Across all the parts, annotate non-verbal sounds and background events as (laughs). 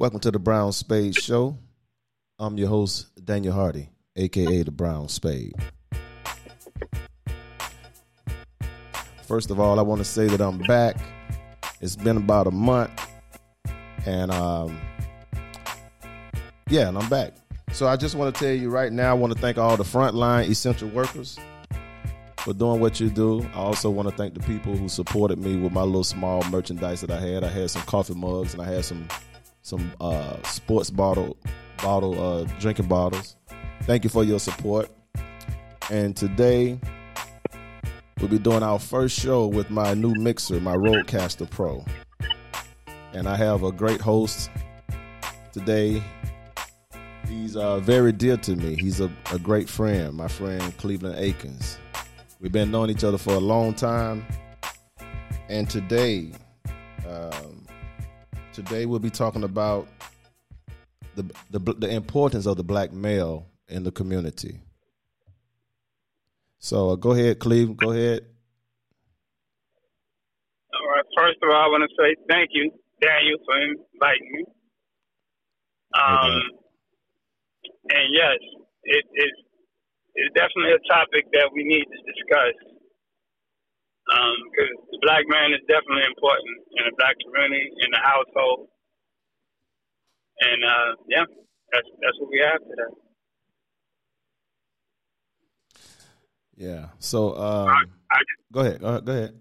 Welcome to the Brown Spade Show. I'm your host, Daniel Hardy, aka the Brown Spade. First of all, I want to say that I'm back. It's been about a month, and um, yeah, and I'm back. So I just want to tell you right now, I want to thank all the frontline essential workers for doing what you do. I also want to thank the people who supported me with my little small merchandise that I had. I had some coffee mugs and I had some some uh, sports bottle bottle uh, drinking bottles. Thank you for your support. And today we'll be doing our first show with my new mixer, my Rodecaster Pro. And I have a great host today. He's uh, very dear to me. He's a, a great friend, my friend Cleveland Akins. We've been knowing each other for a long time. And today, um, today we'll be talking about the, the the importance of the black male in the community. So uh, go ahead, Cleve. Go ahead. All right. First of all, I want to say thank you, Daniel, for inviting me. Um, and yes, it is it's definitely a topic that we need to discuss because um, the black man is definitely important in the black community, in the household, and uh, yeah, that's that's what we have today. Yeah. So um, I, I just, go ahead. Go ahead. Go ahead.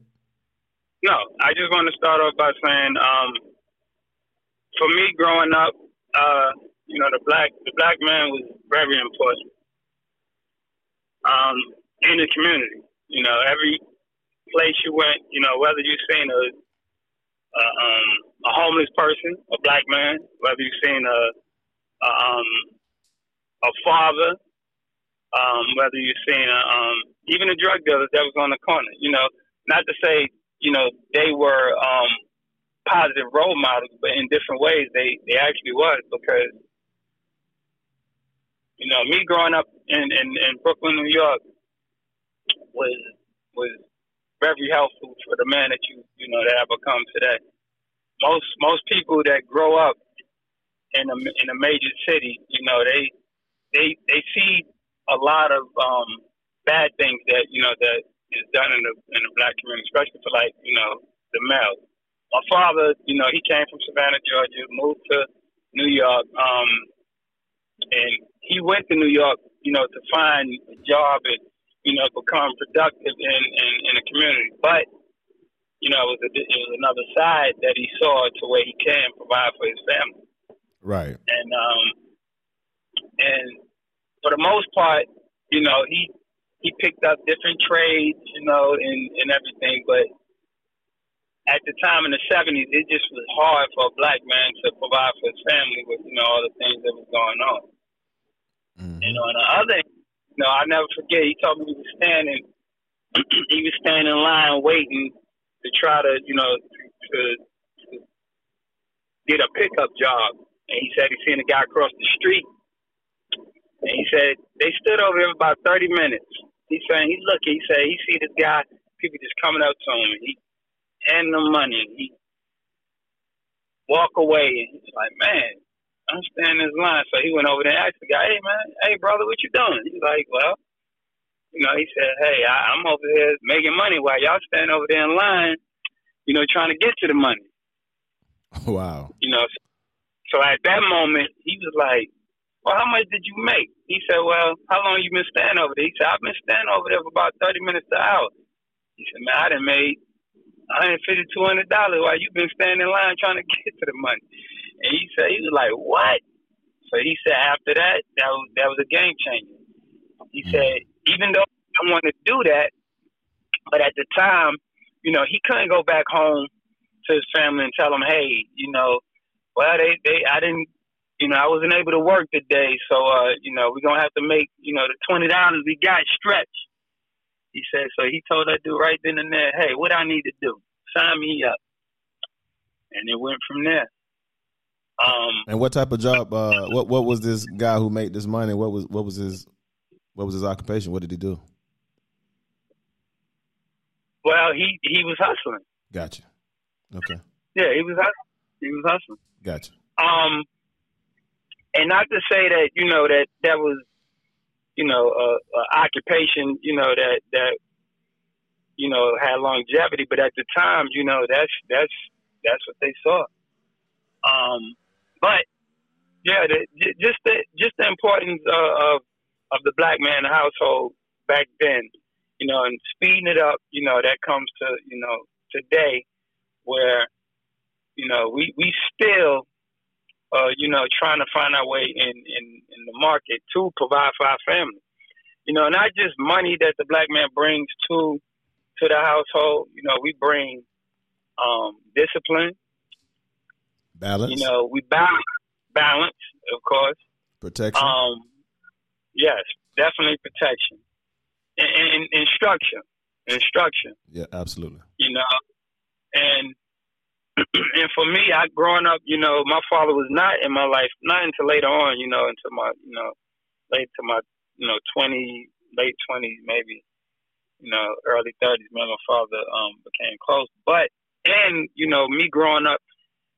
No, I just want to start off by saying, um, for me, growing up, uh, you know, the black the black man was very important um, in the community. You know, every place you went, you know, whether you've seen a a, um, a homeless person, a black man, whether you've seen a a, um, a father, um, whether you've seen a, um, even a drug dealer that was on the corner. You know, not to say you know they were um, positive role models, but in different ways they they actually was because you know me growing up in, in, in Brooklyn, New York was was very helpful for the man that you you know that I become today. Most most people that grow up in a in a major city, you know, they they they see a lot of um, bad things that you know that is done in the in the black community, especially for like you know the males. My father, you know, he came from Savannah, Georgia, moved to New York, um, and he went to New York, you know, to find a job and you know become productive in in, in the community. But you know, it was, a, it was another side that he saw to where he can provide for his family. Right. And um, and for the most part, you know, he he picked up different trades, you know, and and everything. But at the time in the seventies, it just was hard for a black man to provide for his family with you know all the things that was going on. Mm-hmm. And on the other, know, I never forget. He told me he was standing, (clears throat) he was standing in line waiting to try to, you know, to, to get a pickup job. And he said he seen a guy across the street. And he said they stood over there about thirty minutes. He said he look. He said he see this guy. People just coming up to him. He hand them money. He walk away, and he's like, man, I'm standing in line. So he went over there and asked the guy, hey man, hey brother, what you doing? He's like, well, you know, he said, hey, I, I'm over here making money while y'all standing over there in line, you know, trying to get to the money. (laughs) Wow. You know, so at that moment, he was like, well, how much did you make? He said, well, how long you been standing over there? He said, I've been standing over there for about 30 minutes to an hour. He said, man, I done made $150, $200 while you've been standing in line trying to (laughs) get to the money. And he said, he was like, what? So he said, after that, that was, that was a game changer. He mm-hmm. said, even though I want to do that, but at the time, you know, he couldn't go back home to his family and tell them, hey, you know, well, they, they, I didn't, you know, I wasn't able to work today, so, uh, you know, we're gonna have to make, you know, the twenty dollars we got stretch. He said, so he told that dude right then and there, hey, what I need to do? Sign me up. And it went from there. Um, and what type of job? Uh, what what was this guy who made this money? What was what was his what was his occupation? What did he do? Well, he he was hustling. Gotcha. Okay. Yeah, he was hustling. He was hustling. Gotcha. Um, and not to say that you know that that was you know a, a occupation you know that that you know had longevity, but at the time you know that's that's that's what they saw. Um, but yeah, the, just the just the importance of, of of the black man household back then, you know, and speeding it up, you know, that comes to you know today, where you know we we still uh, you know, trying to find our way in, in, in the market to provide for our family. You know, not just money that the black man brings to to the household. You know, we bring um, discipline, balance. You know, we balance balance, of course. Protection. Um, yes, definitely protection and, and instruction. Instruction. Yeah, absolutely. You know, and (clears throat) and for me, I growing up, you know, my father was not in my life, not until later on, you know, until my, you know, late to my, you know, twenty, late twenties, maybe, you know, early thirties. Me and my father um became close, but and you know, me growing up,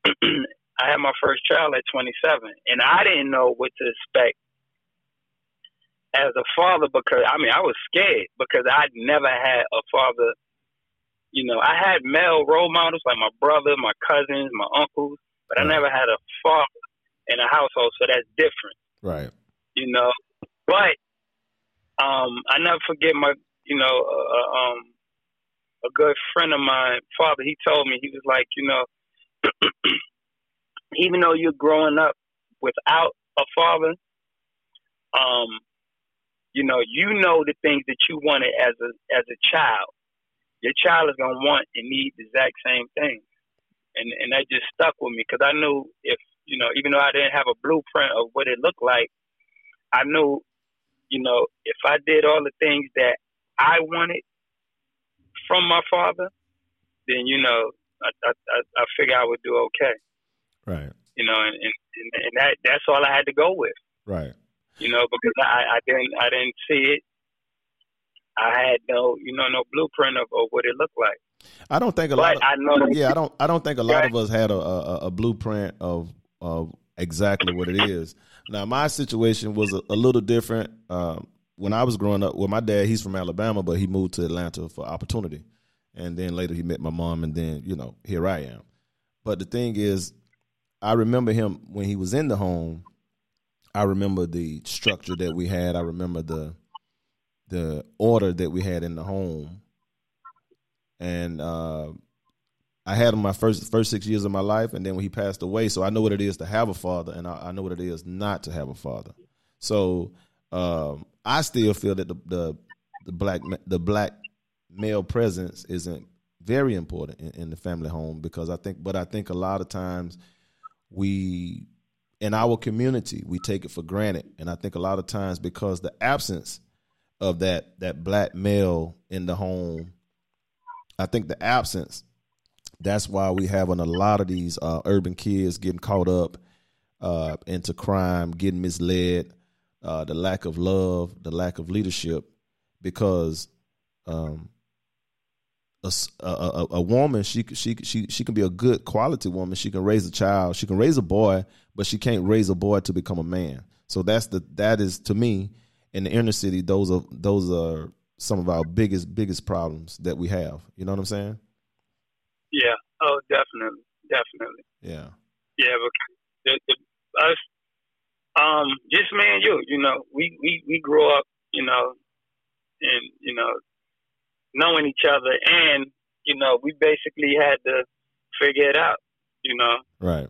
I had my first child at 27, and I didn't know what to expect as a father because I mean I was scared because I'd never had a father you know, I had male role models like my brother, my cousins, my uncles, but right. I never had a father in a household, so that's different. Right. You know, but um, I never forget my, you know, uh, uh um, a good friend of mine, father. He told me he was like, you know, (clears throat) even though you're growing up without a father, um, you know, you know the things that you wanted as a as a child. Your child is gonna want and need the exact same thing, and and that just stuck with me because I knew if you know even though I didn't have a blueprint of what it looked like, I knew you know if I did all the things that I wanted from my father, then you know I I, I figure I would do okay. Right. You know, and, and and that that's all I had to go with. Right. You know, because I I didn't I didn't see it I had no, you know, no blueprint of, of what it looked like. I don't think a but lot. Of, I know. Yeah, I don't. I don't think a lot of us had a, a, a, blueprint of of exactly what it is. Now, my situation was a, a little different. Um, when I was growing up, well, my dad, he's from Alabama, but he moved to Atlanta for opportunity, and then later he met my mom, and then you know, here I am. But the thing is, I remember him when he was in the home. I remember the structure that we had. I remember the the order that we had in the home, and uh, I had him my first first six years of my life, and then when he passed away, so I know what it is to have a father, and I, I know what it is not to have a father. So um, I still feel that the, the the black the black male presence isn't very important in, in, the family home because I think, but I think a lot of times we in our community we take it for granted, and I think a lot of times because the absence of that that black male in the home. I think the absence. That's why we have a lot of these uh, urban kids getting caught up uh, into crime, getting misled, uh, the lack of love, the lack of leadership, because um, a, a, a, woman she she she she can be a good quality woman. She can raise a child. She can raise a boy, but she can't raise a boy to become a man. So that's the that is to me in the inner city, those are those are some of our biggest biggest problems that we have. You know what I'm saying? Yeah. Oh, definitely, definitely. Yeah. Yeah, because the, the, us, um, just me and you. You know, we we we grew up. You know, and you know, knowing each other, and you know, we basically had to figure it out. You know, right?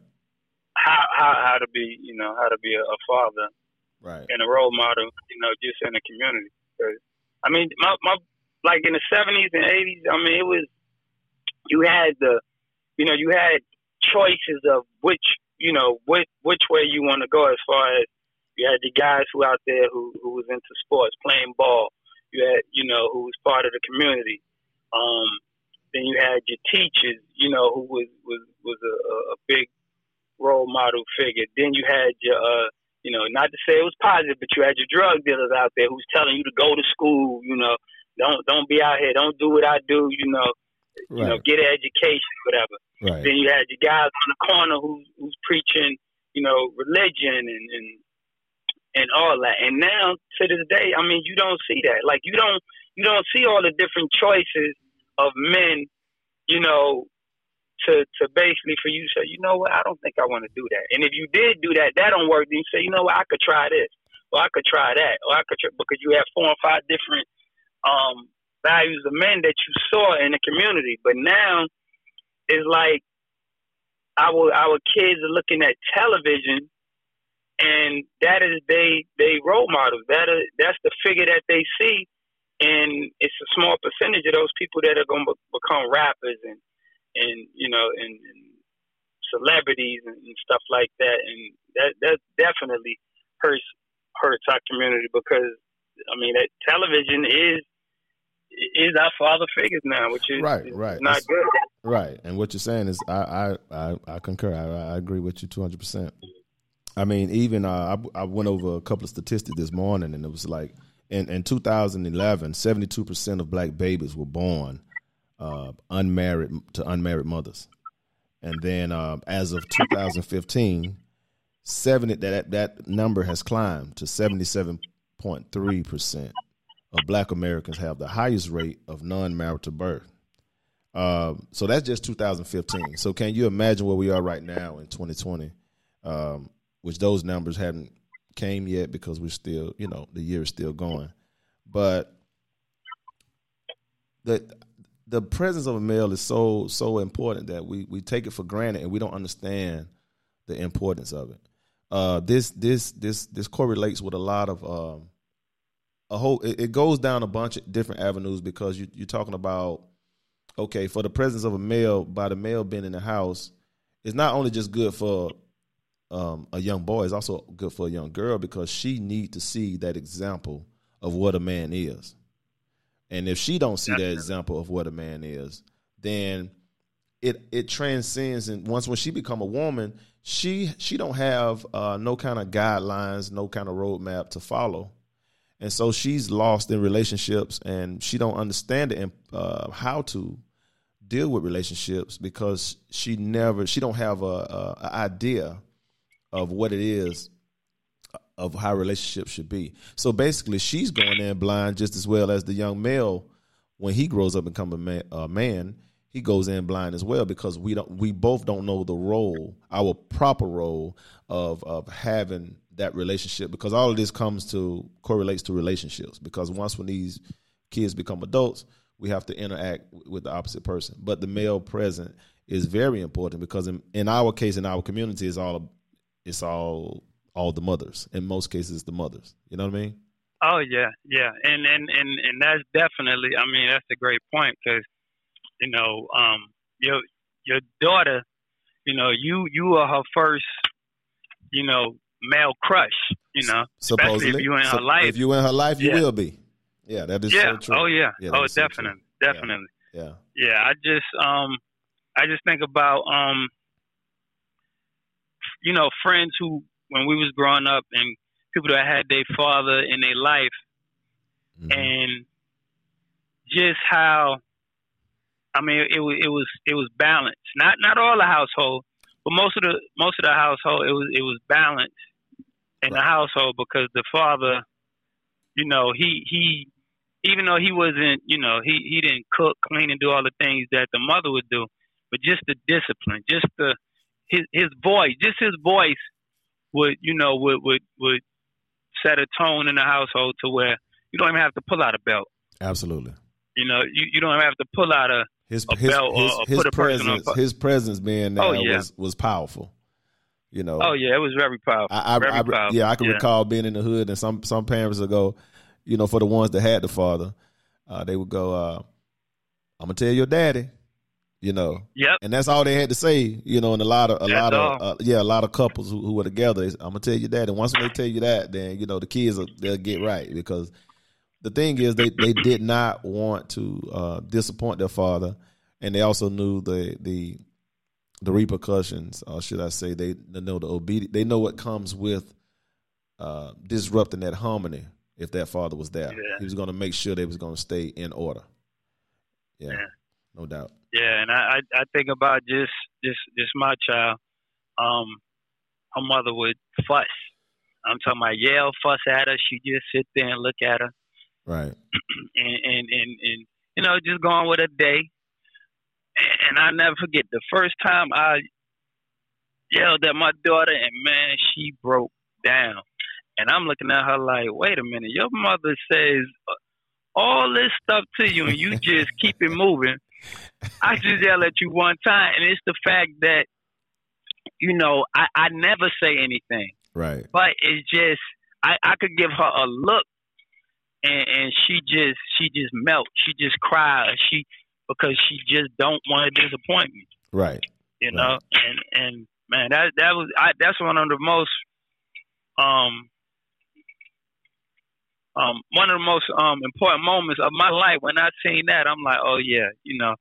How how how to be, you know, how to be a, a father right. and a role model, you know, just in the community. I mean, my, my like in the seventies and eighties, I mean, it was you had the, you know, you had choices of which, you know, which which way you want to go as far as you had the guys who out there who who was into sports, playing ball. You had, you know, who was part of the community. Um, then you had your teachers, you know, who was was was a, a big role model figure. Then you had your uh, you know, not to say it was positive, but you had your drug dealers out there who's telling you to go to school. You know, don't don't be out here. Don't do what I do. You know, right. you know, get an education, whatever. Right. Then you had your guys on the corner who's who's preaching, you know, religion and and and all that. And now to this day, I mean, you don't see that. Like you don't you don't see all the different choices of men, you know, to to basically for you say, you know what, I don't think I want to do that. And if you did do that, that don't work. Then you say, you know what, I could try this, or I could try that, or I could try, because you have four or five different um, values of men that you saw in the community. But now it's like our our kids are looking at television and that is they they role models. That is that's the figure that they see, and it's a small percentage of those people that are going to become rappers and and you know and, and celebrities and, and stuff like that. And that that definitely hurts hurts our community because I mean that television is is our father figures now, which is right, right, not good. Right, and what you're saying is I I I, I concur. I, I agree with you 200. percent I mean, even uh, I, I went over a couple of statistics this morning, and it was like in, in 2011, 72 percent of black babies were born uh, unmarried to unmarried mothers, and then uh, as of 2015, 70 that that number has climbed to 77.3 percent of black Americans have the highest rate of non-marital birth. Uh, so that's just 2015. So can you imagine where we are right now in 2020? Um, which those numbers haven't came yet because we're still, you know, the year is still going. But the the presence of a male is so so important that we we take it for granted and we don't understand the importance of it. Uh, this this this this correlates with a lot of um, a whole. It, it, goes down a bunch of different avenues because you, you're talking about okay for the presence of a male by the male being in the house. It's not only just good for um, a young boy is also good for a young girl because she need to see that example of what a man is. And if she don't see that example of what a man is, then it it transcends and once when she become a woman, she she don't have uh, no kind of guidelines, no kind of roadmap to follow. And so she's lost in relationships and she don't understand it and uh, how to deal with relationships because she never she don't have a, a, a idea of what it is of how relationships should be. So basically, she's going in blind just as well as the young male when he grows up and become a man, a man. He goes in blind as well because we don't. We both don't know the role, our proper role of of having that relationship. Because all of this comes to correlates to relationships. Because once when these kids become adults, we have to interact with the opposite person. But the male present is very important because in, in our case, in our community, is all it's all all the mothers. In most cases, the mothers. You know what I mean? Oh yeah, yeah, and and and and that's definitely. I mean, that's a great point because you know, um, your your daughter, you know, you you are her first, you know, male crush. You know, supposedly if you in her life. If you in her life, you yeah. will be. Yeah, that is yeah. so true. Oh yeah. yeah oh, definitely, so definitely. Yeah. yeah. I just um, I just think about um, you know, friends who when we was growing up and people that had their father in their life mm-hmm. and just how I mean it, it was it was it was balanced. Not not all the household, but most of the most of the household it was it was balanced in right. the household because the father, you know, he he even though he wasn't, you know, he he didn't cook, clean, and do all the things that the mother would do, but just the discipline, just the his his voice, just his voice would you know would would would set a tone in the household to where you don't even have to pull out a belt. Absolutely. You know, you, you don't have to pull out a, his, a his, belt his, or, or his put presence, person on. His presence being there oh, yeah. was was powerful. You know. Oh yeah, it was very powerful. I, I, very I, powerful. Yeah, I can yeah. recall being in the hood, and some some parents would go, you know, for the ones that had the father, uh, they would go, uh, "I'm gonna tell your daddy." You know. Yep. And that's all they had to say, you know. And a lot of a that's lot of uh, yeah, a lot of couples who, who were together. I'm gonna tell you that, and once they tell you that, then you know the kids will, they'll get right because the thing is they they did not want to uh, disappoint their father, and they also knew the the the repercussions, or should I say, they, they know the obedience. They know what comes with uh, disrupting that harmony. If that father was there, yeah. he was going to make sure they was going to stay in order. yeah. yeah no doubt. Yeah, and I I think about just just just my child. Um, her mother would fuss. I'm talking about yell, fuss at her. She just sit there and look at her. Right. (clears throat) and, and, and, and you know, just going with her day. And I never forget the first time I yelled at my daughter, and man, she broke down. And I'm looking at her like, wait a minute, your mother says all this stuff to you, and you (laughs) just keep it moving. (laughs) I just yell at you one time, and it's the fact that, you know, I, I never say anything. Right. But it's just, I, I could give her a look, and, and she just, she just melt. She just cries. She because she just don't want to disappoint me. Right. You know, right. and and man, that that was I, that's one of the most um um one of the most um important moments of my life when I seen that I'm like oh yeah you know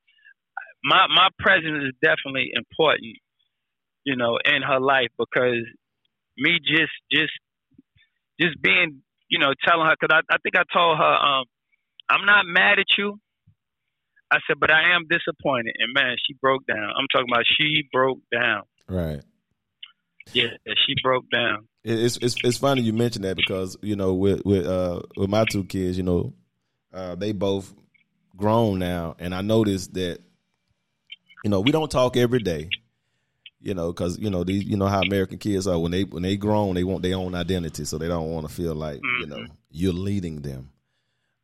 my my presence is definitely important you know in her life because me just just just being you know telling her because I, I think I told her um I'm not mad at you. I said but I am disappointed. And man she broke down. I'm talking about she broke down. Right. Yeah, she broke down. It's it's it's funny you mentioned that because you know with with uh with my two kids, you know, uh, they both grown now, and I noticed that you know we don't talk every day, you know, because you know these you know how American kids are when they when they grown they want their own identity, so they don't want to feel like you know mm-hmm. you're leading them.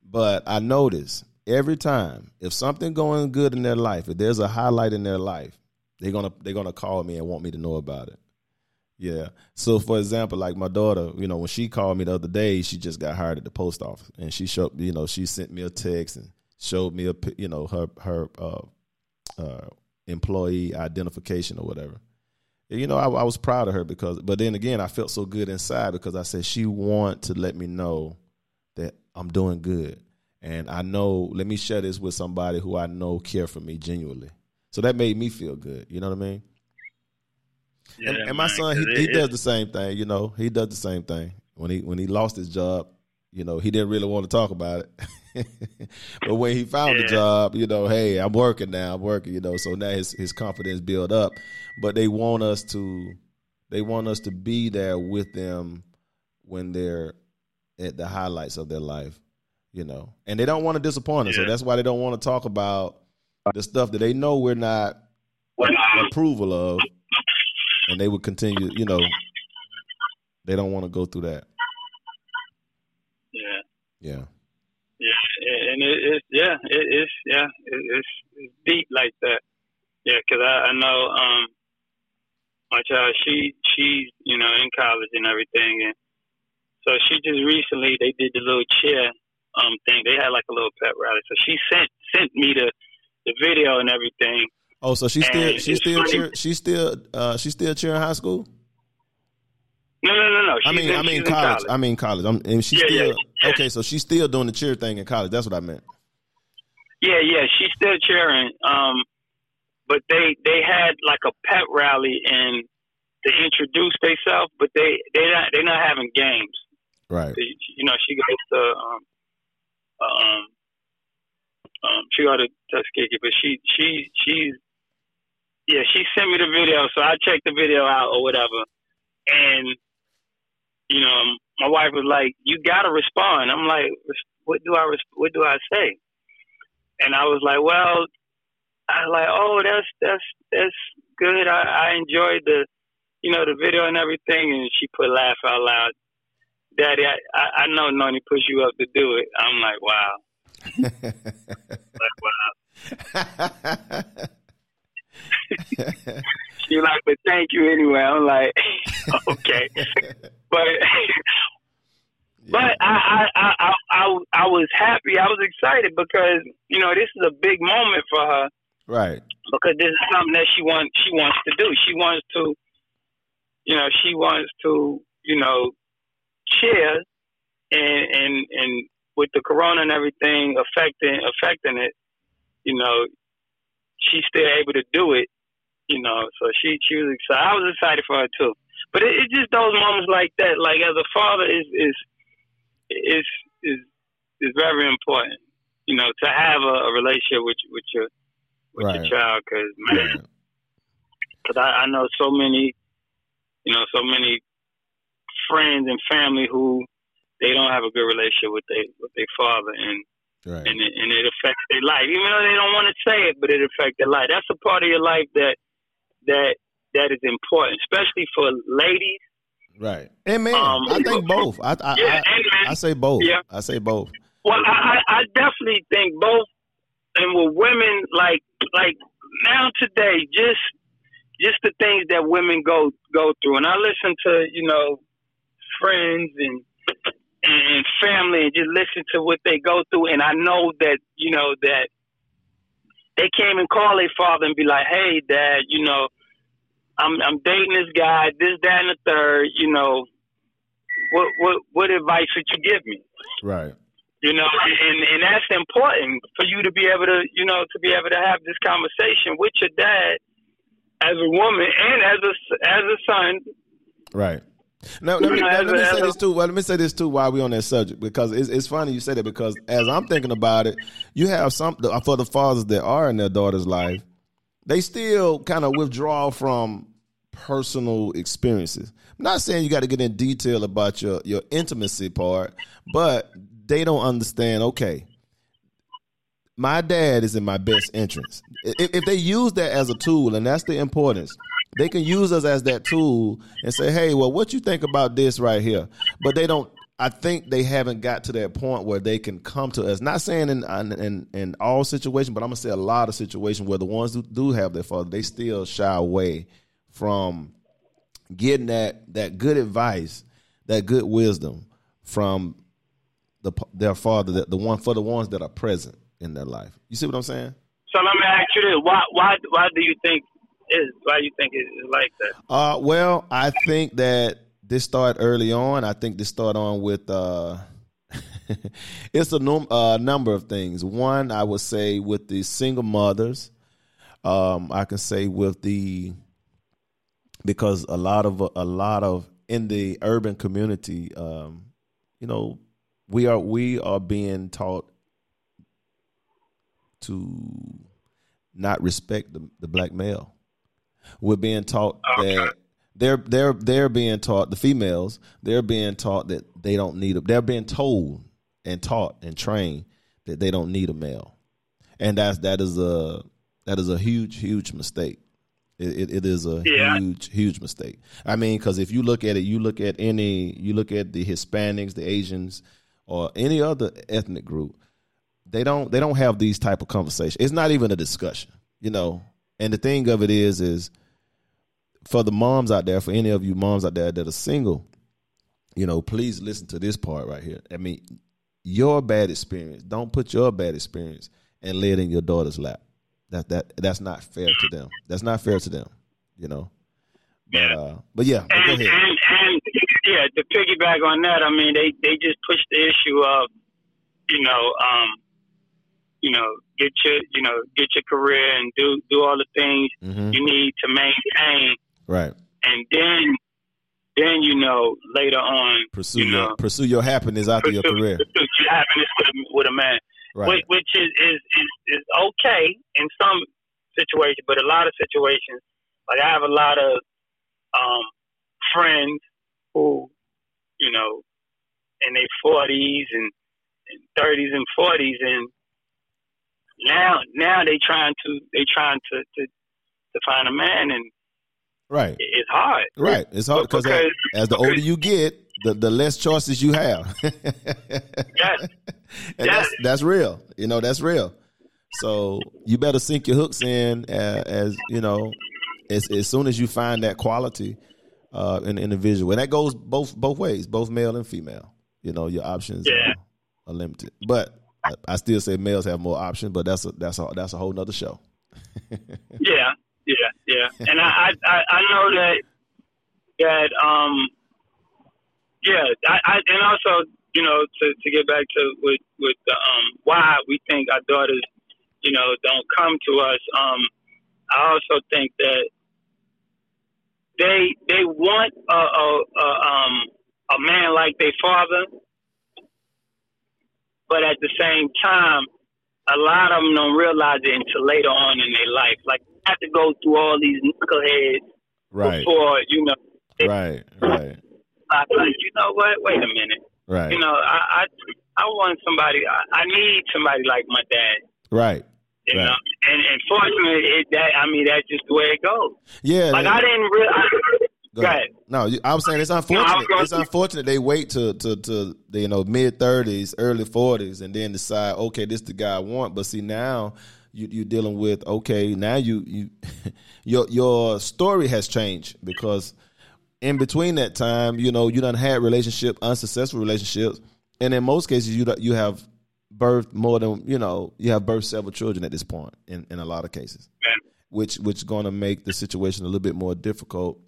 But I notice every time if something going good in their life, if there's a highlight in their life, they're gonna they're gonna call me and want me to know about it. Yeah. So for example, like my daughter, you know, when she called me the other day, she just got hired at the post office, and she showed, you know, she sent me a text and showed me a, you know, her her uh, uh, employee identification or whatever. You know, I, I, was proud of her because, but then again, I felt so good inside because I said she want to let me know that I'm doing good, and I know. Let me share this with somebody who I know care for me genuinely. So that made me feel good. You know what I mean? Yeah, and, and, my man, son, he, it, he does the same thing. You know, he does the same thing. When he when he lost his job, you know, he didn't really want to talk about it. (laughs) but when he found yeah. the job, you know, hey, I'm working now. I'm working. You know, so now his his confidence built up. But they want us to, they want us to be there with them when they're at the highlights of their life. You know, and they don't want to disappoint us. Yeah. So that's why they don't want to talk about the stuff that they know we're not approval of and they would continue. You know, they don't want to go through that. Yeah. Yeah. Yeah, and it, it yeah, it, it's yeah, it, it's, it's deep like that. Yeah, because I, I know um my child, she she's you know in college and everything, and so she just recently they did the little chair um thing. They had like a little pep rally, so she sent sent me the the video and everything. Oh, so she's still she's still cheer, she's still uh she's still cheering high school. No, no, no, no. She's I mean, in, I mean college. college. I mean college. I'm, and she's yeah, still yeah, okay. So she's still doing the cheer thing in college. That's what I meant. Yeah, yeah, she's still cheering. Um, but they they had like a pep rally and to introduce themselves, but they they not they're not having games. Right. You know, she goes to um, um, um, she got to Tuskegee, but she she she's yeah, she sent me the video, so I checked the video out or whatever. And you know, my wife was like, "You gotta respond." I'm like, "What do I what do I say?" And I was like, "Well, I was like, oh, that's that's that's good. I, I enjoyed the, you know, the video and everything." And she put laugh out loud. Daddy, I I, I know Noni pushed you up to do it. I'm like, wow. (laughs) like, wow. (laughs) She's like, but thank you anyway. I'm like, (laughs) okay, but (laughs) but I, I I I I was happy. I was excited because you know this is a big moment for her. Right. Because this is something that she wants she wants to do. She wants to, you know, she wants to, you know, share and and and with the corona and everything affecting affecting it, you know, she's still able to do it you know. So she she was excited. I was excited for her too. But it, it's just those moments like that. Like as a father, is is is is is very important. You know, to have a, a relationship with with your with right. your child, because man, because I, I know so many. you know, so many friends and family who they don't have a good relationship with their with their father, and right. and it, and it affects their life. Even though they don't want to say it, but it affects their life. That's a part of your life that that that is important, especially for ladies. Right. And man, um, I think both. I I, yeah, I, I, say both. Yeah. I say both. Well, I, I definitely think both. And with women, like like now today, just just the things that women go go through. And I listen to you know friends and and family and just listen to what they go through. And I know that you know that they came and call their father and be like, "Hey, dad, you know, I'm I'm dating this guy, this, that, and the third. You know, what what what advice would you give me?" Right. You know, and and that's important for you to be able to, you know, to be able to have this conversation with your dad as a woman and as a as a son. Right. Now, (laughs) let me, now, let me say this too. Well, let me say this too while we on that subject because it's, it's funny you say that because as I'm thinking about it, you have some for the fathers that are in their daughter's life, they still kind of withdraw from personal experiences. I'm not saying you got to get in detail about your your intimacy part, but they don't understand. Okay, my dad is in my best interest. If, if they use that as a tool, and that's the importance, they can use us as that tool and say, "Hey, well, what you think about this right here?" But they don't. I think they haven't got to that point where they can come to us. Not saying in in, in all situations, but I'm gonna say a lot of situations where the ones who do have their father, they still shy away from getting that that good advice, that good wisdom from the their father, the, the one for the ones that are present in their life. You see what I'm saying? So let me ask you this: Why why why do you think is why you think it's like that? Uh, well, I think that this started early on. I think this started on with uh, (laughs) it's a num- uh, number of things. One, I would say with the single mothers. Um, I can say with the because a lot of a lot of in the urban community, um, you know, we are we are being taught to not respect the, the black male. We're being taught okay. that they're they're they're being taught the females they're being taught that they don't need a they're being told and taught and trained that they don't need a male, and that's that is a that is a huge huge mistake. It, it, it is a yeah. huge huge mistake. I mean, because if you look at it, you look at any you look at the Hispanics, the Asians, or any other ethnic group, they don't they don't have these type of conversations. It's not even a discussion, you know. And the thing of it is, is for the moms out there, for any of you moms out there that are single, you know, please listen to this part right here. I mean, your bad experience. Don't put your bad experience and lay it in your daughter's lap. That that that's not fair to them. That's not fair to them. You know. But uh, but yeah, and, go ahead. And, and yeah, to piggyback on that, I mean, they they just push the issue of, you know, um, you know, get your, you know, get your career and do do all the things mm-hmm. you need to maintain. Right. And then, then you know, later on, pursue you your know, pursue your happiness after pursue, your career. Pursue your happiness with a, with a man, right. which, which is, is is is okay in some situations, but a lot of situations, like I have a lot of um, friends who, you know, in their forties and thirties and forties, and now now they trying to they trying to to, to find a man and right. it's hard. Right. It's hard because as, as the older you get the, the less choices you have. (laughs) Yes. And yes. that's that's real. You know that's real. So you better sink your hooks in as, as you know as, as soon as you find that quality uh, in the individual. And that goes both both ways both male and female. You know your options yeah. are, are limited. But I, still say males have more options, but that's a that's a that's a whole nother show. (laughs) yeah, yeah, yeah, and I, I I know that that um yeah I, I and also you know to to get back to with with the, um why we think our daughters you know don't come to us um I also think that they they want a, a, a um a man like their father but at the same time, a lot of them don't realize it until later on in their life. Like, you have to go through all these knuckleheads right. before, you know, right, right. I like, you know what? Wait a minute. Right. You know, I I, I want somebody. I, I need somebody like my dad. Right. You Right. know, and and fortunately, it, that I mean, that's just the way it goes. Yeah. Like man. I didn't really. I, Go go ahead. ahead. No, I was saying it's unfortunate. was going it's to- unfortunate they wait to to to the, you know mid thirties, early forties, and then decide okay, this the guy I want. But see now you you're dealing with okay now you you (laughs) your your story has changed because in between that time you know you done had relationship unsuccessful relationships, and in most cases you you have birthed more than you know you have birthed several children at this point in in a lot of cases Man. which which going to make the situation a little bit more difficult.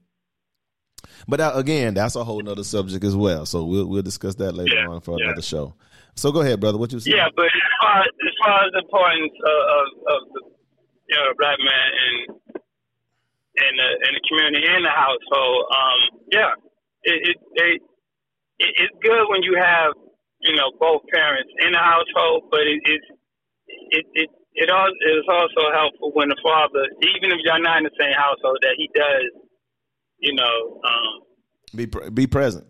But that, again, that's a whole nother subject as well. So we'll we'll discuss that later Yeah, on for yeah. another show. So go ahead, brother. What you saying? Yeah, but as far as far as the importance of, of, of the you know black man in in the in the community in the household, um, yeah, it it, it it it's good when you have you know both parents in the household, but it it it it, it all is also helpful when the father, even if y'all not in the same household, that he does, you know, um, Be pre- be present.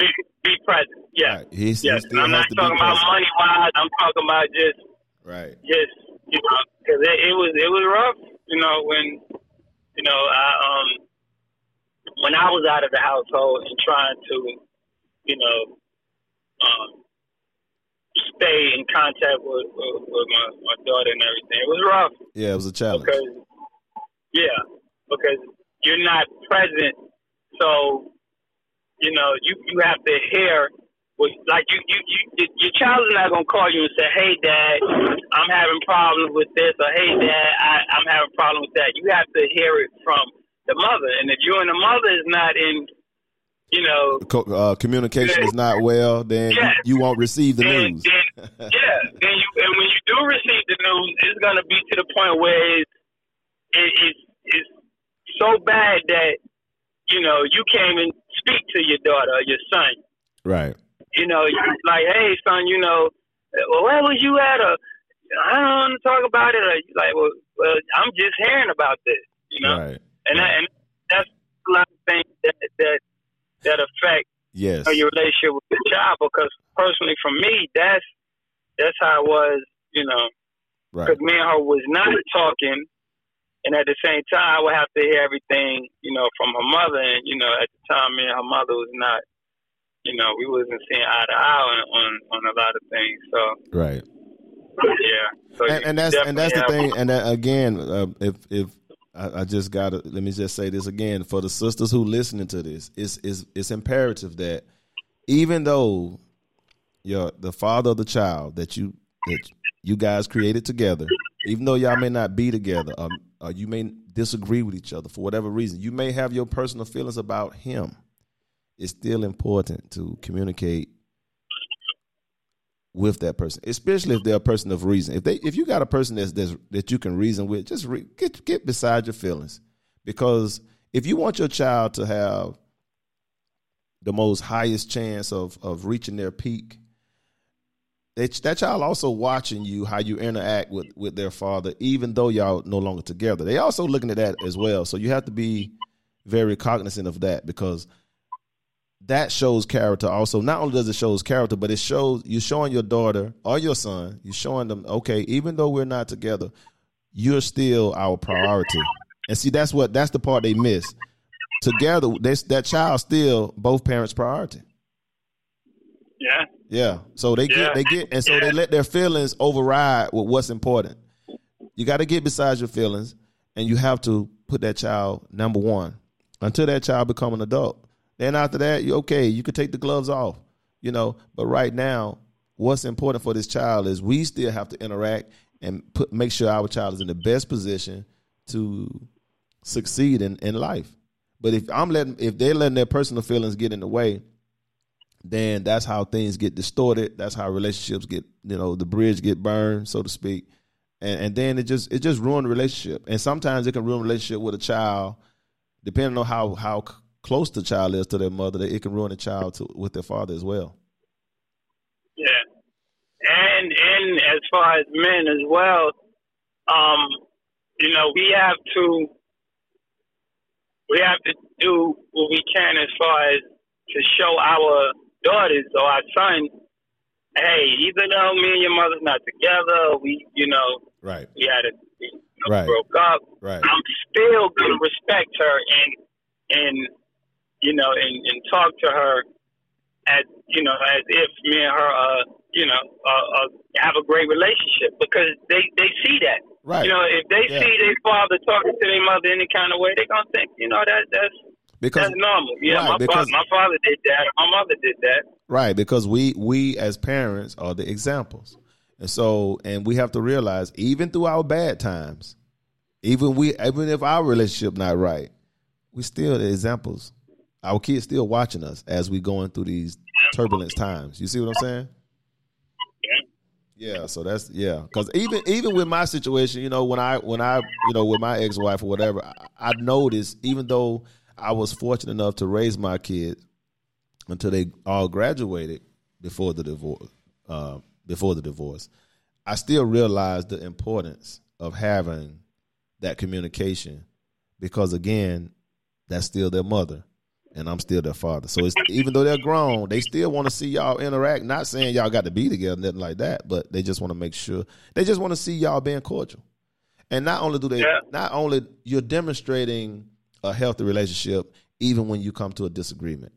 be, be present. Yeah. Right. He's, he Yes, still I'm not talking about present. money wise. I'm talking about just Right. just you know because it, it was it was rough you know when you know I um when I was out of the household and trying to you know um stay in contact with with, with my, my daughter and everything it was rough Yeah, it was a challenge. because yeah because you're not present. So you know you you have to hear what like you you, you your child is not gonna call you and say hey dad i'm having problems with this or hey dad I, i'm having problems with that. You have to hear it from the mother. And if you and the mother is not in you know Co- uh, communication is not well, then you, you won't receive the then, news. then (laughs) yeah, then you and when you do receive the news, it's gonna be to the point where it's it, it's it's so bad that you know you can't even speak to your daughter or your son. Right. You know, like, hey son, you know, well, where was you at? Or I don't want to talk about it. Or like, well, well, I'm just hearing about this. You know, Right. and that, and that's a lot of things that that that affect Yes. your relationship with the child because personally for me that's that's how it was you know Right. because me and her was not talking and at the same time I would have to hear everything you know from her mother and you know at the time me and her mother was not you know we wasn't seeing eye to eye on on, on a lot of things so Right. yeah so and, and that's and that's the thing. And that, again, uh, if if I, I just gotta let me just say this again for the sisters who listening to this, it's it's it's imperative that even though your the father of the child that you that you guys created together, even though y'all may not be together, um, or you may disagree with each other for whatever reason, you may have your personal feelings about him. It's still important to communicate with that person, especially if they're a person of reason. If they, if you got a person that's, that's that you can reason with, just re, get get beside your feelings, because if you want your child to have the most highest chance of of reaching their peak, that that child also watching you how you interact with with their father, even though y'all no longer together. They also looking at that as well. So you have to be very cognizant of that because that shows character also not only does it shows character but it shows you're showing your daughter or your son you're showing them okay even though we're not together you're still our priority and see that's what that's the part they miss together this that child still both parents priority yeah. Yeah. So they get they get and so they let their feelings override with what's important. You got to get beside your feelings and you have to put that child number one. Until that child become an adult. Then after that you okay you could take the gloves off you know. But right now what's important for this child is we still have to interact and put make sure our child is in the best position to succeed in, in life. But if i'm letting if they're letting their personal feelings get in the way then that's how things get distorted. That's how relationships get, you know, the bridge get burned, so to speak. And and then it just it just ruin relationship. And sometimes it can ruin relationship with a child, depending on how how close the child is to their mother. It can ruin a child to, with their father as well. Yeah, and and as far as men as well, um, you know, we have to we have to do what we can as far as to show our daughters or our sons, hey, even though me and your mother's not together, we, you know, right, we had a we, you know, Right. broke up. right, I'm still gonna respect her and and you know and, and talk to her as you know as if me and her uh you know uh, uh have a great relationship because they they see that right. you know if they Yeah. see their father talking to their mother any kind of way they're gonna think you know that that's because that's normal yeah right, my because- father my father did that my mother did that Right, because we we as parents are the examples. And so and we have to realize even through our bad times, even we even if our relationship not right, we still the examples. Our kids still watching us as we going through these turbulence times. You see what I'm saying? Yeah, so that's yeah. Because even even with my situation, you know, when I when I you know with my ex wife or whatever, I, I noticed even though I was fortunate enough to raise my kids until they all graduated before the divorce, uh, before the divorce, I still realized the importance of having that communication because again, that's still their mother and I'm still their father. So it's even though they're grown, they still want to see y'all interact. Not saying y'all got to be together, nothing like that, but they just want to make sure they just want to see y'all being cordial. And not only do they, Yeah. not only you're demonstrating a healthy relationship, even when you come to a disagreement,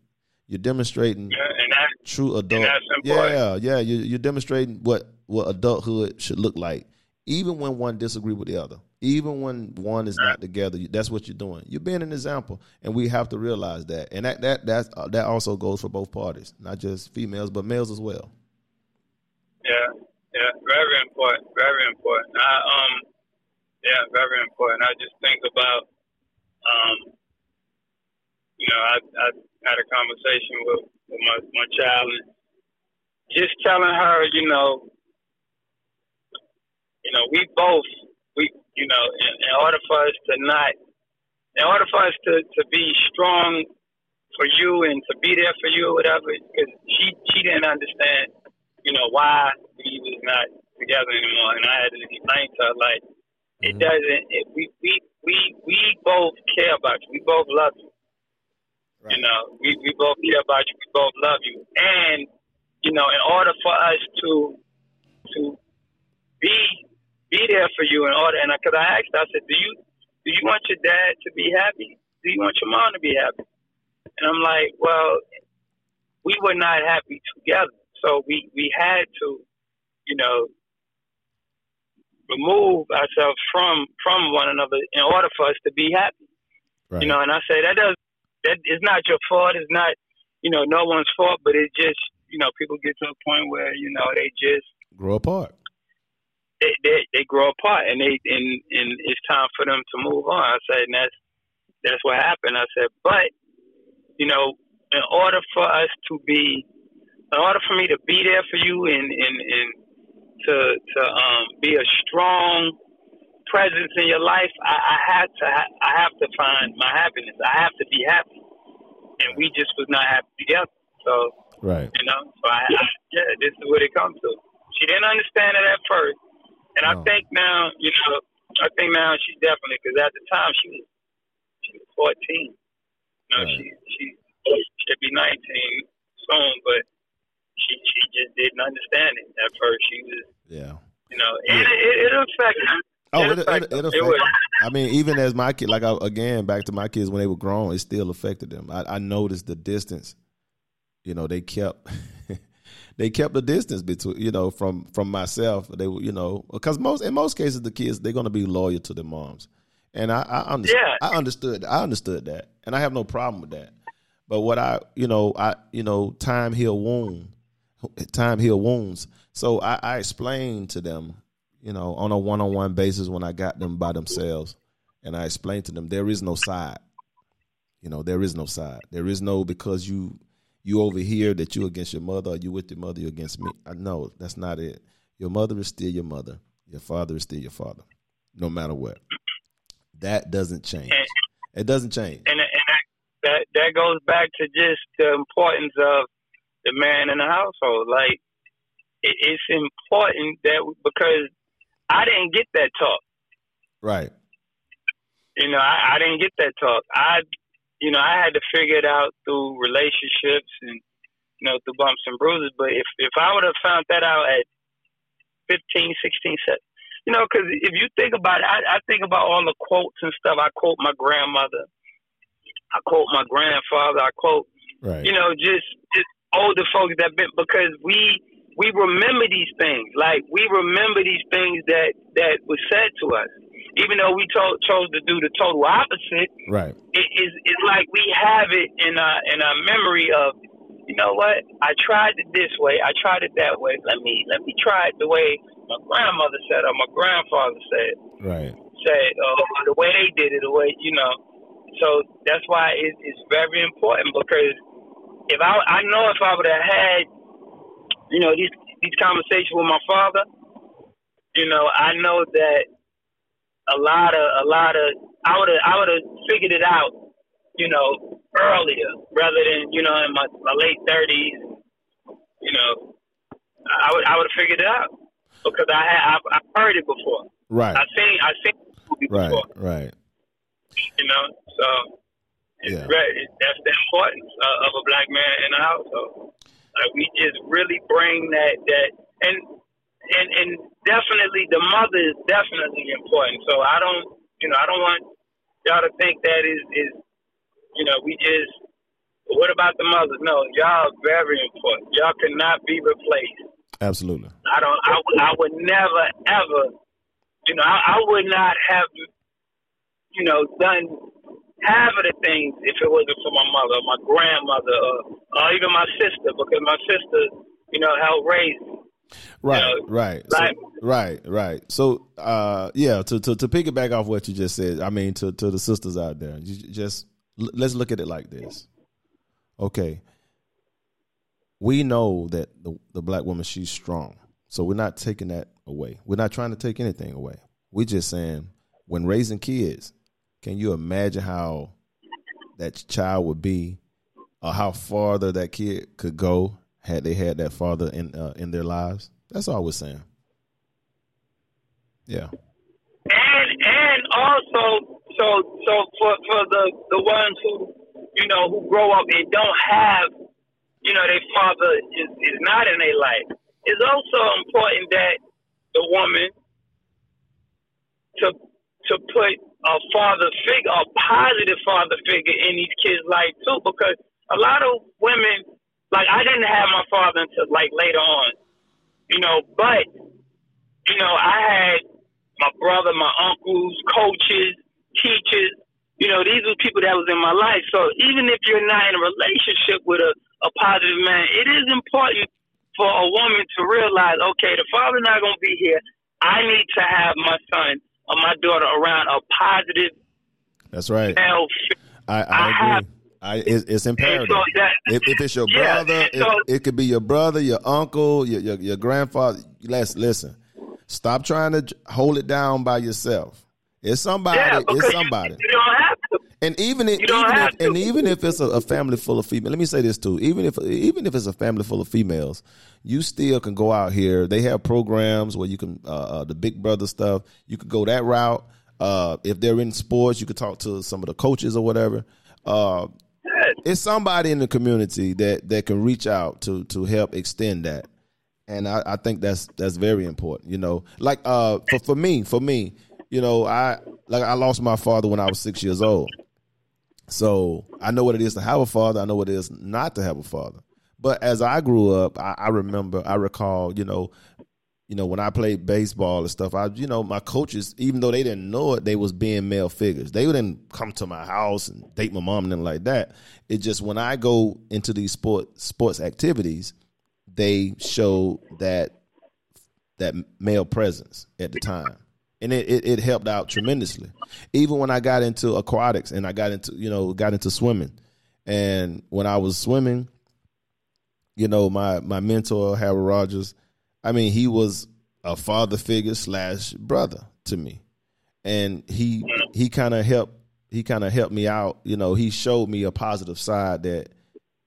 you're demonstrating yeah, true adult. Yeah, yeah. You, you're demonstrating what what adulthood should look like, even when one disagree with the other, even when one is not together. That's what you're doing. You're being an example, and we have to realize that. And that that that's, uh, that also goes for both parties, not just females, but males as well. Yeah, yeah, very important, very important. I um, yeah, very important. I just think about um, you know, I I had a conversation with, with my my child and just telling her, you know, you know, we both we you know, in, in order for us to not, in order for us to to be strong for you and to be there for you or whatever, because she she didn't understand you know, why we was not together anymore. And I had to explain to her, like, it Mhm. doesn't, it, we, we, we, we both care about you. We both love you. You know, we, we both care about you. We both love you. And, you know, in order for us to, to be, be there for you in order, and I, because I asked, I said, do you, do you want your dad to be happy? Do you want your mom to be happy? And I'm like, well, we were not happy together. So we, we had to, you know, remove ourselves from from one another in order for us to be happy. Right. You know, and I say that does that is not your fault. It's not, you know, no one's fault, but it just, you know, people get to a point where, you know, they just Grow apart. they, they, they grow apart and they and, and it's time for them to move on. I said, and that's that's what happened. I said, but you know, in order for us to be, in order for me to be there for you and and, and to to um, be a strong presence in your life, I, I had to ha- I have to find my happiness. I have to be happy, and we just was not happy together. So Right. you know, so I, I yeah, this is what it comes to. She didn't understand it at first, and I think now, you know, I think now she definitely because at the time she was she was fourteen. You know, Right. she she she'll be nineteen soon, but she she just didn't understand it at first. She was, Yeah. you know, and it, it, it affected. Oh, It it, it, affected it affected. I mean, even as my kid, like I, again, back to my kids when they were grown, it still affected them. I, I noticed the distance. You know, they kept (laughs) they kept the distance between you know from from myself. They were you know because most in most cases the kids they're gonna be loyal to their moms, and I I, under, Yeah. I understood I understood that, and I have no problem with that. But what I you know I you know time heal wound, time heal wounds. So I, I explained to them you know, on a one on one basis when I got them by themselves. And I explained to them there is no side. You know, there is no side. There is no because you you over here that you against your mother or you with your mother, you against me. I know that's not it. Your mother is still your mother. Your father is still your father. No matter what. That doesn't change. It doesn't change. and, and that, that that goes back to just the importance of the man in the household. Like it, it's important that because I didn't get that talk. Right. You know, I, I didn't get that talk. I, you know, I had to figure it out through relationships and you know through bumps and bruises. But if if I would have found that out at 15, 16, 17, you know, because if you think about it, I, I think about all the quotes and stuff. I quote my grandmother. I quote my grandfather. I quote, right. you know, just just older folks that been because we we remember these things. Like we remember these things that that was said to us, even though we told, chose to do the total opposite. Right. It is it's like we have it in our in our memory of you know what? I tried it this way. I tried it that way. Let me let me try it the way my grandmother said or my grandfather said. Right. Said uh, the way they did it, the way you know. So that's why it, it's very important because if I I know if I would have had you know these these conversations with my father, you know I know that a lot of a lot of I would have I would have figured it out, you know, earlier rather than you know in my, my late thirties. You know, I would I would have figured it out because I had I've, I've heard it before. Right. I seen I seen it right, before. Right. You know, so yeah. That's the importance uh, of a black man in the household. Like we just really bring that that and and and definitely the mother is definitely important. So I don't you know I don't want y'all to think that is is you know, we just, what about the mothers? No, y'all are very important. Y'all cannot be replaced. Absolutely. I don't, I, I would never, ever, you know, I, I would not have, you know, done half of the things if it wasn't for my mother, my grandmother, or, or even my sister, because my sister, you know, helped raise me. Right, you know, right, like, so, right, right. So, uh, yeah, to, to to piggyback off what you just said, I mean, to to the sisters out there, you just let's look at it like this. Okay. We know that the, the black woman, she's strong. So we're not taking that away. We're not trying to take anything away. We're just saying when raising kids, can you imagine how that child would be or how farther that kid could go had they had that father in uh, in their lives? That's all we're saying. Yeah. And and also so so for for the the ones who you know who grow up and don't have you know their father is, is not in their life, it's also important that the woman to to put a father figure, a positive father figure in these kids' life too, because a lot of women, like I didn't have my father until like later on, you know, but you know I had my brother, my uncles, coaches, teachers. You know, these were people that was in my life. So even if you're not in a relationship with a, a positive man, it is important for a woman to realize, okay, the father's not going to be here. I need to have my son or my daughter around a positive. That's right. Male. I, I, I agree. I, it's, it's imperative. So that, if, if, it's your yeah, brother, so, it could be your brother, your uncle, your, your, your grandfather. Let's listen. Stop trying to hold it down by yourself. It's somebody. Yeah, it's somebody. You, you, don't have to. And even if, even if and even if it's a, a, family full of females, let me say this too. Even if even if it's a family full of females, you still can go out here. They have programs where you can uh, uh, the Big Brother stuff. You could go that route. Uh, if they're in sports, you could talk to some of the coaches or whatever. Uh, it's somebody in the community that that can reach out to to help extend that, and I, I think that's that's very important. You know, like uh, for for me, for me, you know, I like I lost my father when I was six years old. So I know what it is to have a father. I know what it is not to have a father. But as I grew up, I, I remember, I recall, you know, you know, when I played baseball and stuff, I, you know, my coaches, even though they didn't know it, they was being male figures. They wouldn't come to my house and date my mom and then like that. It just when I go into these sport sports activities, they show that that male presence at the time and it, it, it, helped out tremendously. Even when I got into aquatics and I got into you know got into swimming, and when I was swimming, you know my my mentor Harold Rogers, I mean he was a father figure slash brother to me, and he he kind of helped he kind of helped me out. You know he showed me a positive side that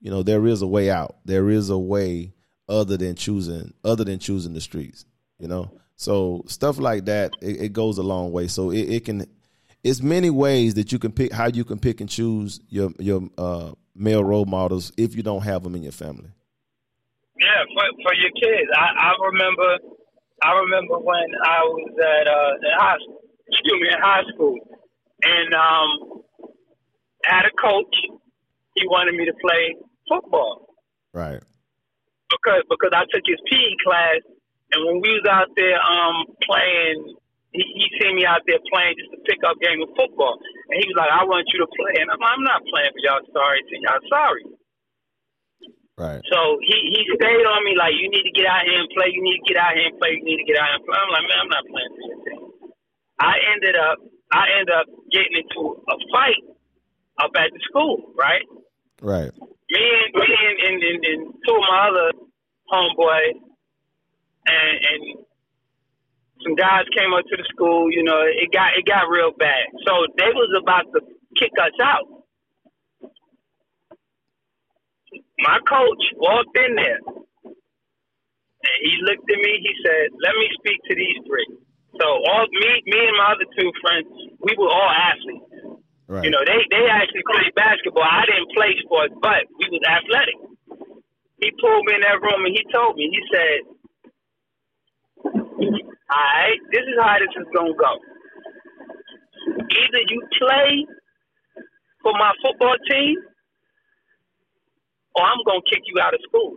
you know there is a way out. There is a way other than choosing other than choosing the streets. You know so stuff like that, it, it goes a long way. So it, it, can it's many ways that you can pick how you can pick and choose your your uh, male role models if you don't have them in your family. Yeah, for for your kids. I, I remember I remember when I was at uh, in high school, excuse me, in high school, and um, had a coach. He wanted me to play football. Right. Because because I took his PE class, and when we was out there um playing he, he seen me out there playing just to pick up game of football. And he was like, I want you to play. And I'm, I'm not playing for y'all sorry team. Y'all sorry. Right. So he, he stayed on me like, you need to get out here and play. You need to get out here and play. You need to get out here and play. I'm like, man, I'm not playing for your team. I ended up, I ended up getting into a fight up at the school, right? Right. Me and me and, and, and, and two of my other homeboys, and, and some guys came up to the school. You know, it got it got real bad. So they was about to kick us out. My coach walked in there, and he looked at me. He said, "Let me speak to these three. So all me, me and my other two friends, we were all athletes. Right. You know, they they actually played basketball. I didn't play sports, but we was athletic. He pulled me in that room and he told me. He said, all right, this is how this is gonna go. Either you play for my football team, or I'm gonna kick you out of school.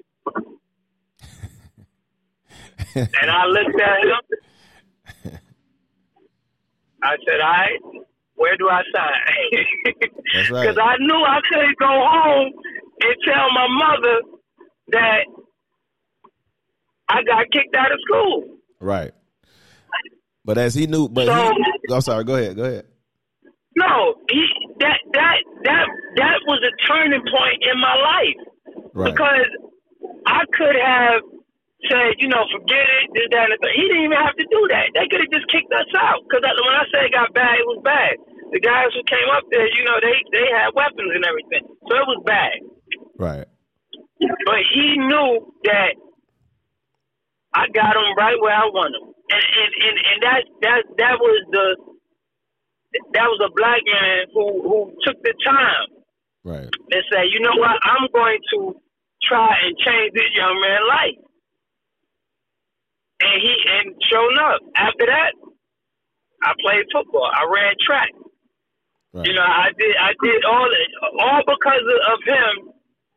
(laughs) and I looked at him. I said, "All right, where do I sign?" That's right. (laughs) Because I knew I couldn't go home and tell my mother that I got kicked out of school. Right. But as he knew, but So- he, I'm sorry. Go ahead. Go ahead. No, he, that that that that was a turning point in my life Right. because I could have said, you know, forget it, this, that, and the. He didn't even have to do that. They could have just kicked us out. Because when I say it got bad, it was bad. The guys who came up there, you know, they they had weapons and everything, so it was bad. Right. But he knew that I got him right where I want him, and and and, and that that that was the that was a black man who who took the time Right. and say, you know what, I'm going to try and change this young man's life. And he and sure up. after that, I played football. I ran track. Right. You know, I did I did all all because of, of him.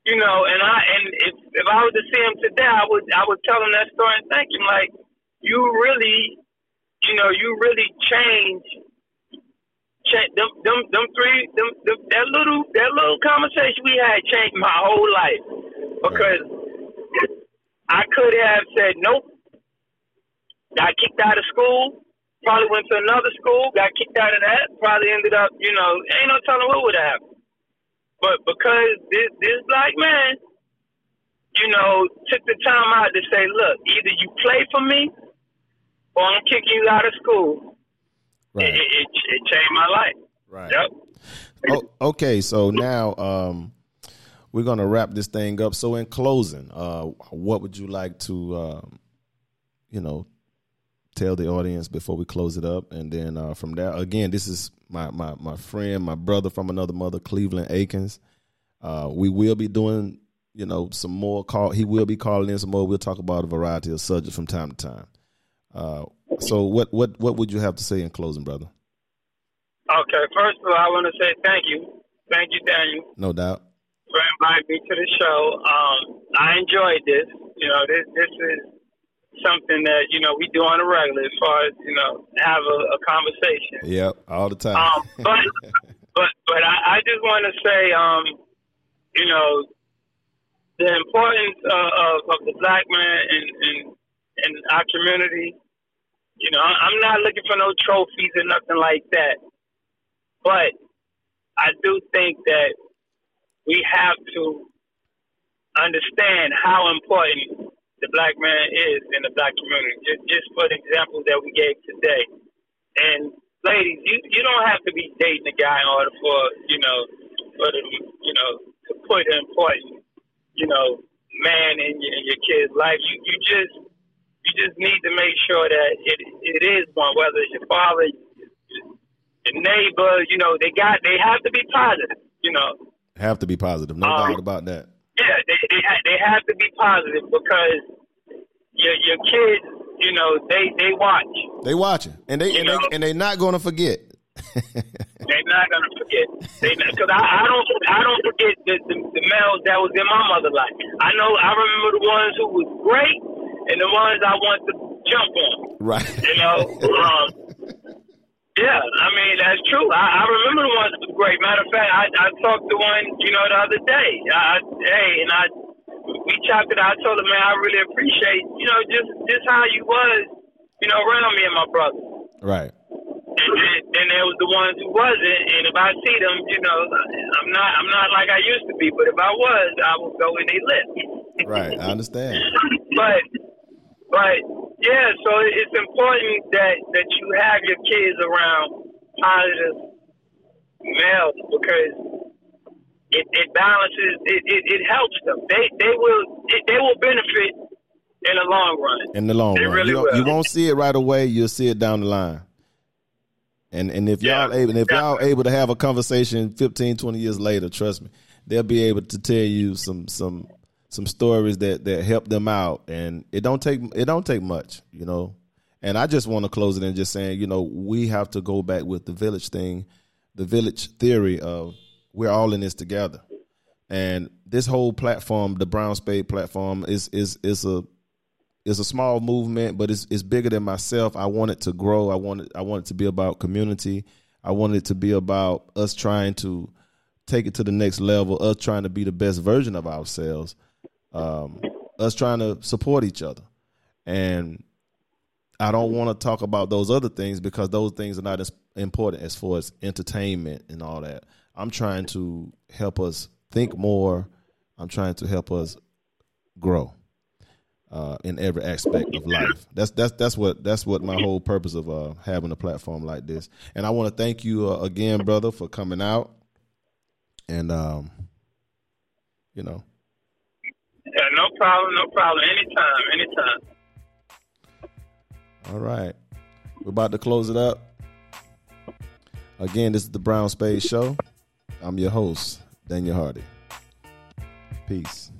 You know, and I and if if I was to see him today, I would I would tell him that story and thank him like you really, you know, you really changed. Cha- them, them, them three, them, them, that little, that little conversation we had changed my whole life because I could have said nope. Got kicked out of school. Probably went to another school. Got kicked out of that. Probably ended up, you know, ain't no telling what would have happened. But because this this black man, you know, took the time out to say, look, either you play for me, or I'm kicking you out of school. Right. It, it, it, changed my life. Right. Yep. Oh, okay, so now um, we're gonna wrap this thing up. So, in closing, uh, what would you like to, um, you know, tell the audience before we close it up? And then uh, from there, again, this is my my my friend, my brother from another mother, Cleveland Akins. Uh, we will be doing, you know, some more call. He will be calling in some more. We'll talk about a variety of subjects from time to time. Uh, so, what what what would you have to say in closing, brother? Okay, first of all, I want to say thank you. Thank you, Daniel, No doubt. for inviting me to the show. Um, I enjoyed this. You know, this this is something that, you know, we do on a regular as far as, you know, have a, a conversation. Yep, all the time. Um, (laughs) but but but I, I just want to say, um, you know, the importance uh, of, of the black man in, in in our community. You know, I'm not looking for no trophies or nothing like that, but I do think that we have to understand how important the black man is in the black community. Just just for the example that we gave today, and ladies, you you don't have to be dating a guy in order for you know for the you know to put an important you know man in your, in your kid's life. You you just you just need to make sure that it it is one, whether it's your father, your neighbor. You know, they got they have to be positive. You know, have to be positive. No um, doubt about that. Yeah, they they, ha- they have to be positive because your your kids, you know, they they watch. They watching, and they and they and they not going to forget. (laughs) They're not gonna forget. Because I, I don't, I don't forget the, the the males that was in my mother's life. I know, I remember the ones who was great and the ones I want to jump on. Right. You know. (laughs) Um, yeah, I mean that's true. I, I remember the ones that was great. Matter of fact, I, I talked to one, you know, the other day. I, hey, and I we chopped it. I told him, man, I really appreciate, you know, just just how you was, you know, around me and my brother. Right. (laughs) And then, then there was the ones who wasn't, and if I see them, you know, I'm not I'm not like I used to be, but if I was, I would go in their lip. right, I understand. (laughs) but but yeah, so it's important that that you have your kids around positive males because it, it balances it, it, it helps them. They they will it, they will benefit in the long run. In the long they run, really you, you won't see it right away. You'll see it down the line. And and if y'all able if y'all able to have a conversation 15, 20 years later, trust me, they'll be able to tell you some some some stories that that help them out. And it don't take it don't take much, you know. And I just want to close it in just saying, you know, we have to go back with the village thing, the village theory of we're all in this together. And this whole platform, the Brown Spade platform, is is is a it's a small movement, but it's it's bigger than myself. I want it to grow. I want it, I want it to be about community. I want it to be about us trying to take it to the next level. Us trying to be the best version of ourselves. Um, us trying to support each other. And I don't want to talk about those other things because those things are not as important as far as entertainment and all that. I'm trying to help us think more. I'm trying to help us grow uh, in every aspect of life. That's that's that's what that's what my whole purpose of uh, having a platform like this. And I want to thank you uh, again, brother, for coming out. And um, you know, Yeah, no problem, no problem. Anytime, anytime. all right, we're about to close it up. Again, this is the Brown Spade Show. I'm your host, Daniel Hardy. Peace.